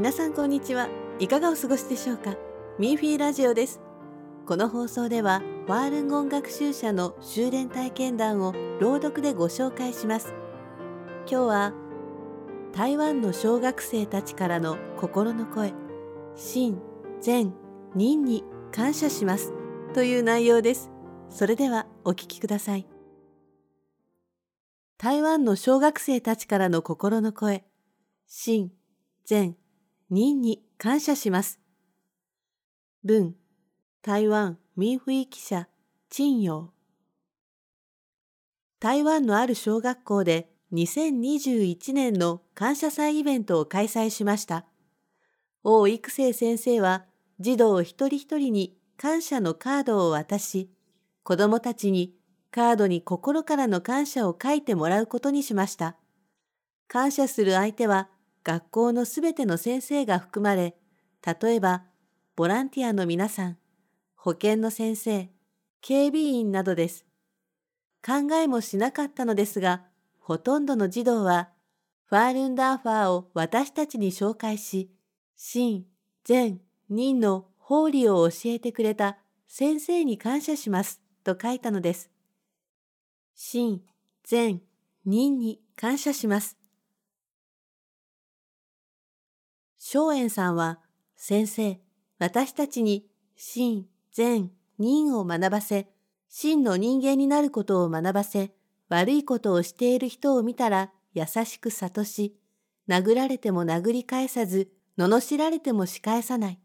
皆さんこんにちは。いかがお過ごしでしょうか？ミーフィーラジオです。この放送ではワールンゴン学習者の修練体験談を朗読でご紹介します。今日は台湾の小学生たちからの心の声真善任に感謝します。という内容です。それではお聞きください。台湾の小学生たちからの心の声真善任に感謝します文台湾民フィ記者陳陽台湾のある小学校で2021年の感謝祭イベントを開催しました。王育成先生は児童一人一人に感謝のカードを渡し、子供たちにカードに心からの感謝を書いてもらうことにしました。感謝する相手は学校のすべての先生が含まれ、例えばボランティアの皆さん、保健の先生、警備員などです。考えもしなかったのですが、ほとんどの児童は、ファールンダーファーを私たちに紹介し、真、善、任の法理を教えてくれた先生に感謝しますと書いたのです。真、善、任に感謝します。松園さんは、先生、私たちに真、善、任を学ばせ、真の人間になることを学ばせ、悪いことをしている人を見たら優しく諭し、殴られても殴り返さず、罵られても仕返さない。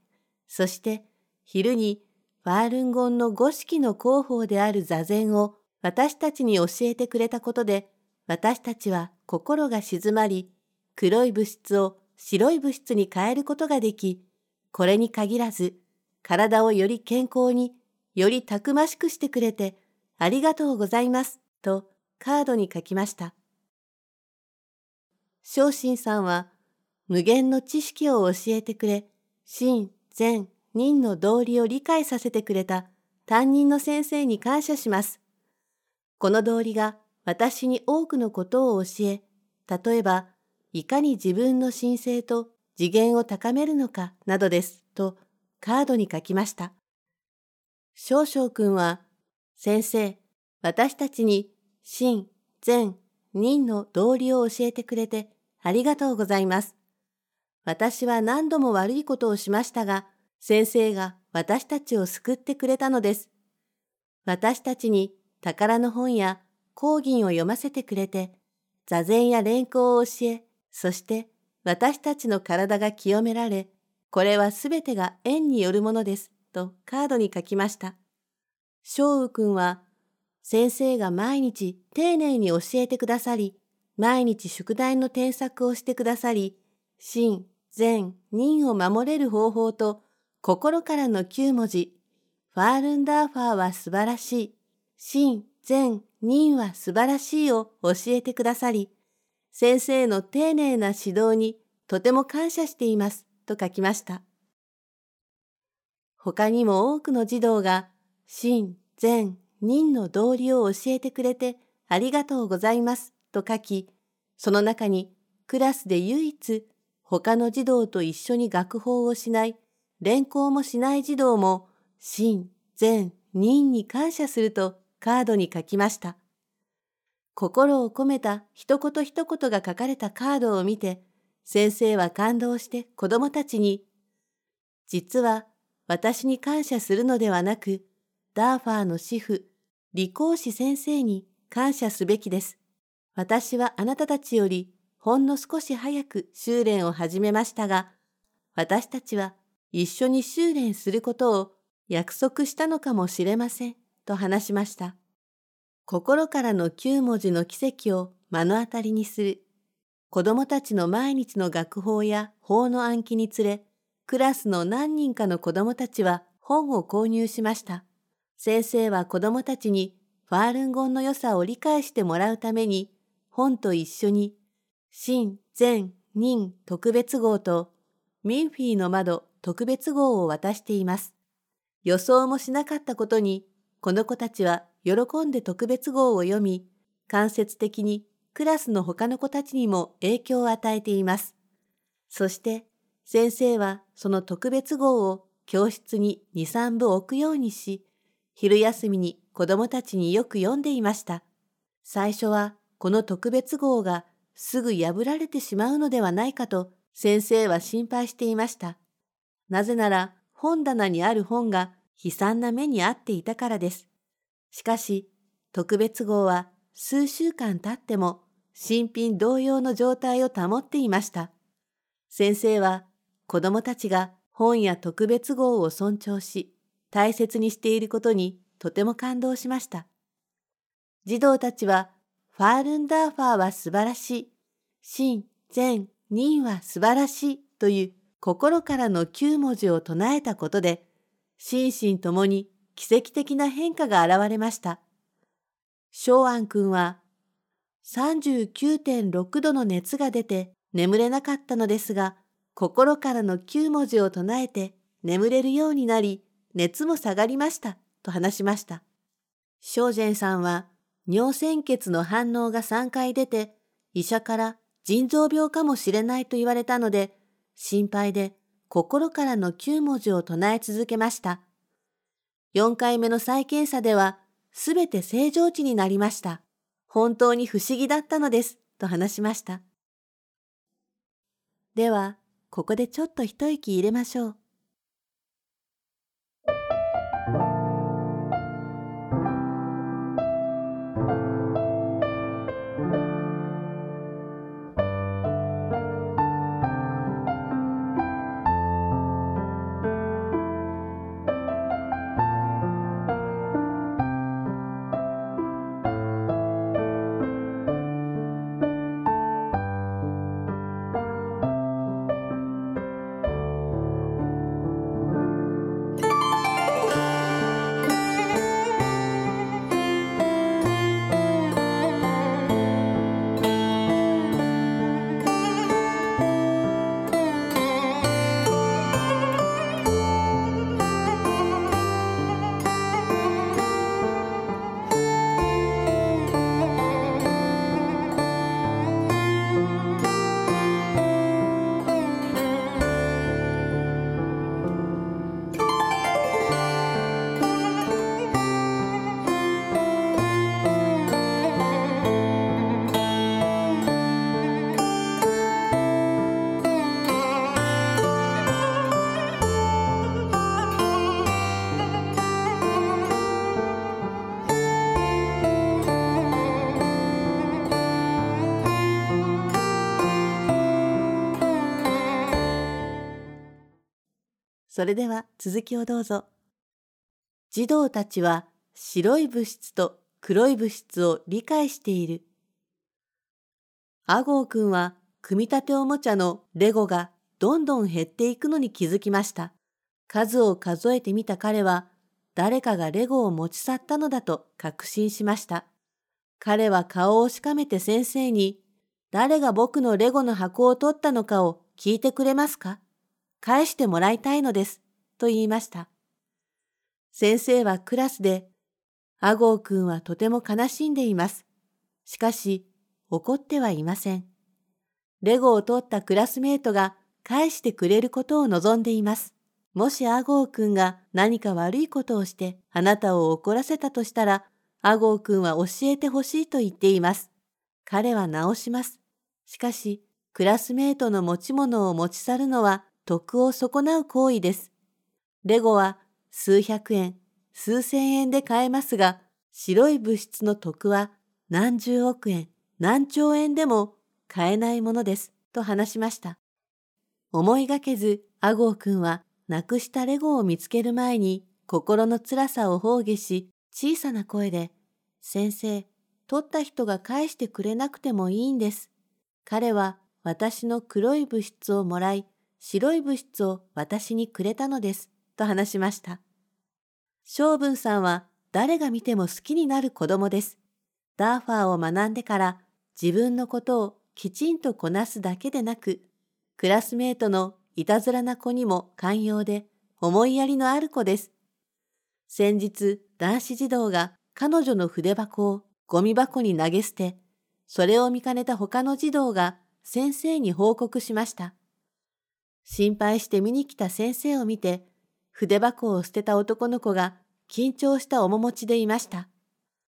そして昼にファールンゴンの五式の広報である座禅を私たちに教えてくれたことで、私たちは心が静まり、黒い物質を白い物質に変えることができ、これに限らず、体をより健康に、よりたくましくしてくれて、ありがとうございます、とカードに書きました。昇進さんは無限の知識を教えてくれ、真、善、任の道理を理解させてくれた担任の先生に感謝します。この道理が私に多くのことを教え、例えば、いかに自分の神聖と次元を高めるのかなどです、とカードに書きました。少々くんは、先生、私たちに真、善、任の道理を教えてくれてありがとうございます。私は何度も悪いことをしましたが、先生が私たちを救ってくれたのです。私たちに宝の本や講義を読ませてくれて、座禅や連行を教え、そして私たちの体が清められ、これはすべてが縁によるものです、とカードに書きました。翔宇くんは先生が毎日丁寧に教えてくださり、毎日宿題の添削をしてくださり、真、善、任を守れる方法と心からの9文字、ファールンダーファーは素晴らしい、真、善、任は素晴らしいを教えてくださり、先生の丁寧な指導にとても感謝していますと書きました。他にも多くの児童が、真、善、任の道理を教えてくれてありがとうございますと書き、その中にクラスで唯一他の児童と一緒に学法をしない、連行もしない児童も、真、善、任に感謝するとカードに書きました。心を込めた一言一言が書かれたカードを見て、先生は感動して子供たちに、実は私に感謝するのではなく、ダーファーの師傅、理工士先生に感謝すべきです。私はあなたたちよりほんの少し早く修練を始めましたが、私たちは一緒に修練することを約束したのかもしれません、と話しました。心からの9文字の奇跡を目の当たりにする。子供たちの毎日の学法や法の暗記につれ、クラスの何人かの子供たちは本を購入しました。先生は子供たちにファールンゴンの良さを理解してもらうために、本と一緒に、真、善、任特別号とミンフィーの窓特別号を渡しています。予想もしなかったことに、この子たちは喜んで特別号を読み、間接的にクラスの他の子たちにも影響を与えています。そして、先生はその特別号を教室に2、3部置くようにし、昼休みに子供たちによく読んでいました。最初はこの特別号がすぐ破られてしまうのではないかと先生は心配していました。なぜなら本棚にある本が悲惨な目に遭っていたからです。しかし、特別号は数週間経っても新品同様の状態を保っていました。先生は子供たちが本や特別号を尊重し、大切にしていることにとても感動しました。児童たちは、ファールンダーファーは素晴らしい、真、善、任は素晴らしいという心からの9文字を唱えたことで、心身ともに奇跡的な変化が現れました。昭安君は39.6度の熱が出て眠れなかったのですが、心からの9文字を唱えて眠れるようになり、熱も下がりましたと話しました。正禅さんは尿鮮血の反応が3回出て、医者から腎臓病かもしれないと言われたので、心配で心からの9文字を唱え続けました。4回目の再検査では、すべて正常値になりました。本当に不思議だったのです、と話しました。では、ここでちょっと一息入れましょう。それでは続きをどうぞ。児童たちは白い物質と黒い物質を理解している。アゴーくんは組み立ておもちゃのレゴがどんどん減っていくのに気づきました。数を数えてみた彼は誰かがレゴを持ち去ったのだと確信しました。彼は顔をしかめて先生に誰が僕のレゴの箱を取ったのかを聞いてくれますか？返してもらいたいのです、と言いました。先生はクラスで、アゴー君はとても悲しんでいます。しかし、怒ってはいません。レゴを取ったクラスメートが返してくれることを望んでいます。もしアゴー君が何か悪いことをしてあなたを怒らせたとしたら、アゴー君は教えてほしいと言っています。彼は直します。しかし、クラスメートの持ち物を持ち去るのは徳を損なう行為です。レゴは数百円、数千円で買えますが、白い物質の徳は何十億円、何兆円でも買えないものです、と話しました。思いがけず、アゴー君は、なくしたレゴを見つける前に、心の辛さを放下し、小さな声で、先生、取った人が返してくれなくてもいいんです。彼は私の黒い物質をもらい、白い物質を私にくれたのです、と話しました。昌文さんは誰が見ても好きになる子供です。ダーファーを学んでから自分のことをきちんとこなすだけでなく、クラスメートのいたずらな子にも寛容で思いやりのある子です。先日、男子児童が彼女の筆箱をゴミ箱に投げ捨て、それを見かねた他の児童が先生に報告しました。心配して見に来た先生を見て、筆箱を捨てた男の子が緊張した面持ちでいました。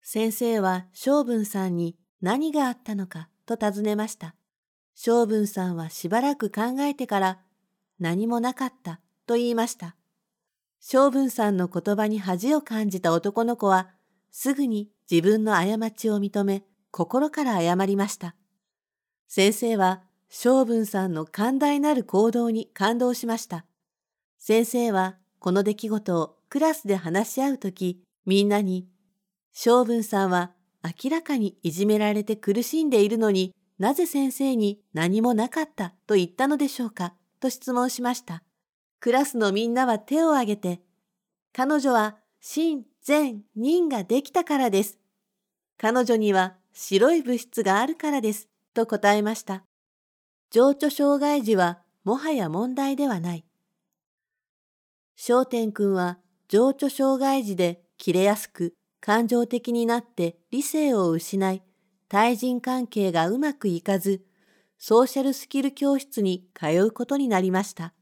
先生は昌文さんに何があったのかと尋ねました。昌文さんはしばらく考えてから何もなかったと言いました。昌文さんの言葉に恥を感じた男の子はすぐに自分の過ちを認め心から謝りました。先生は昌文さんの寛大なる行動に感動しました。先生はこの出来事をクラスで話し合うとき、みんなに、昌文さんは明らかにいじめられて苦しんでいるのになぜ先生に何もなかったと言ったのでしょうかと質問しました。クラスのみんなは手を挙げて、彼女は真、善、人ができたからです。彼女には白い物質があるからです。と答えました。情緒障害児はもはや問題ではない。焦点くんは情緒障害児で切れやすく感情的になって理性を失い、対人関係がうまくいかず、ソーシャルスキル教室に通うことになりました。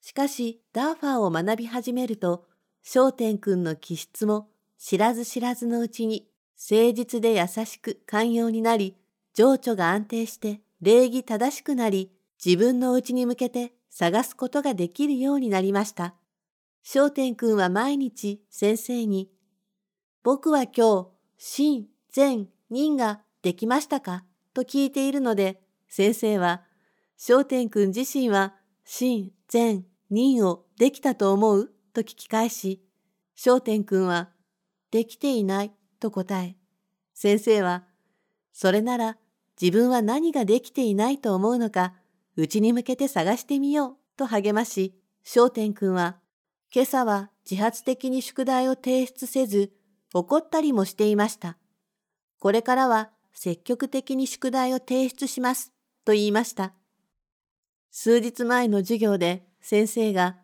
しかし、ダーファーを学び始めると、焦点くんの気質も知らず知らずのうちに誠実で優しく寛容になり、情緒が安定して礼儀正しくなり、自分の内に向けて探すことができるようになりました。焦点くんは毎日先生に、僕は今日、真、善、人ができましたか？と聞いているので、先生は、焦点くん自身は、真、善、人をできたと思う？と聞き返し、焦点くんは、できていない？と答え、先生は、それなら自分は何ができていないと思うのか、うちに向けて探してみようと励まし、焦点くんは今朝は自発的に宿題を提出せず、怒ったりもしていました。これからは積極的に宿題を提出します、と言いました。数日前の授業で先生が、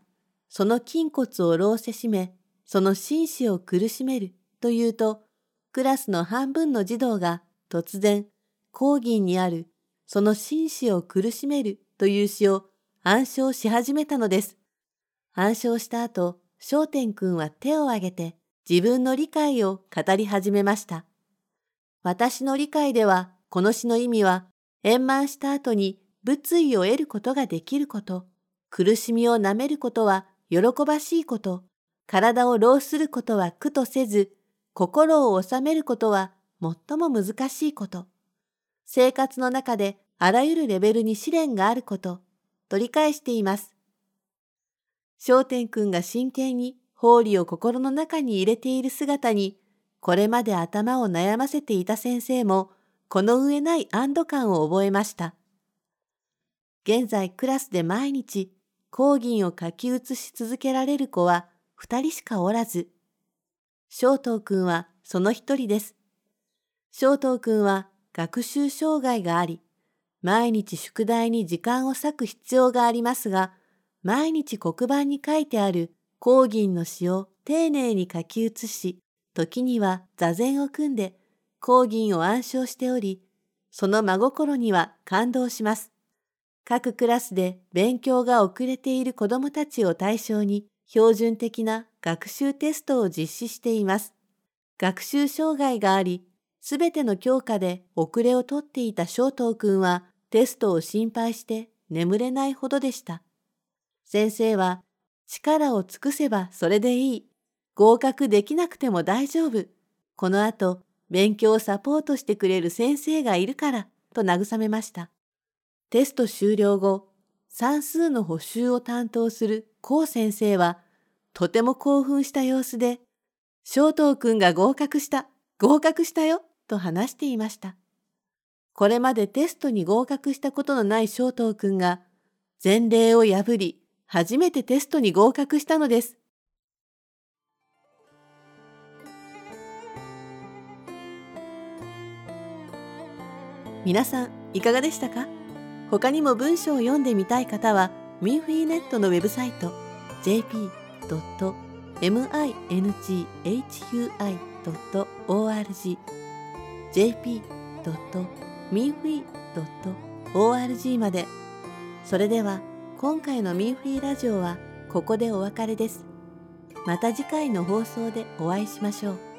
その筋骨を牢せしめ、その心死を苦しめると言うと、クラスの半分の児童が突然、講義にある、その心死を苦しめるという詩を暗唱し始めたのです。暗唱した後、焦点くんは手を挙げて自分の理解を語り始めました。私の理解では、この詩の意味は、円満した後に物意を得ることができること、苦しみをなめることは喜ばしいこと、体を労することは苦とせず、心を収めることは最も難しいこと、生活の中であらゆるレベルに試練があること、と理解しています。焦点くんが真剣に法理を心の中に入れている姿に、これまで頭を悩ませていた先生も、この上ない安堵感を覚えました。現在クラスで毎日、講義を書き写し続けられる子は二人しかおらず、小東くんはその一人です。小東くんは学習障害があり、毎日宿題に時間を割く必要がありますが、毎日黒板に書いてある講銀の詩を丁寧に書き写し、時には座禅を組んで講銀を暗唱しており、その真心には感動します。各クラスで勉強が遅れている子どもたちを対象に標準的な学習テストを実施しています。学習障害があり、すべての教科で遅れをとっていた翔東くんはテストを心配して眠れないほどでした。先生は、力を尽くせばそれでいい。合格できなくても大丈夫。この後、勉強をサポートしてくれる先生がいるから、と慰めました。テスト終了後、算数の補習を担当する高先生は、とても興奮した様子で、翔東くんが合格した、合格したよ、と話していました。これまでテストに合格したことのない翔東くんが、前例を破り、初めてテストに合格したのです。皆さんいかがでしたか？他にも文章を読んでみたい方はミンフィーネットのウェブサイト jp.minghui.org jp.minfui.org までそれでは今回のミーフィーラジオはここでお別れです。また次回の放送でお会いしましょう。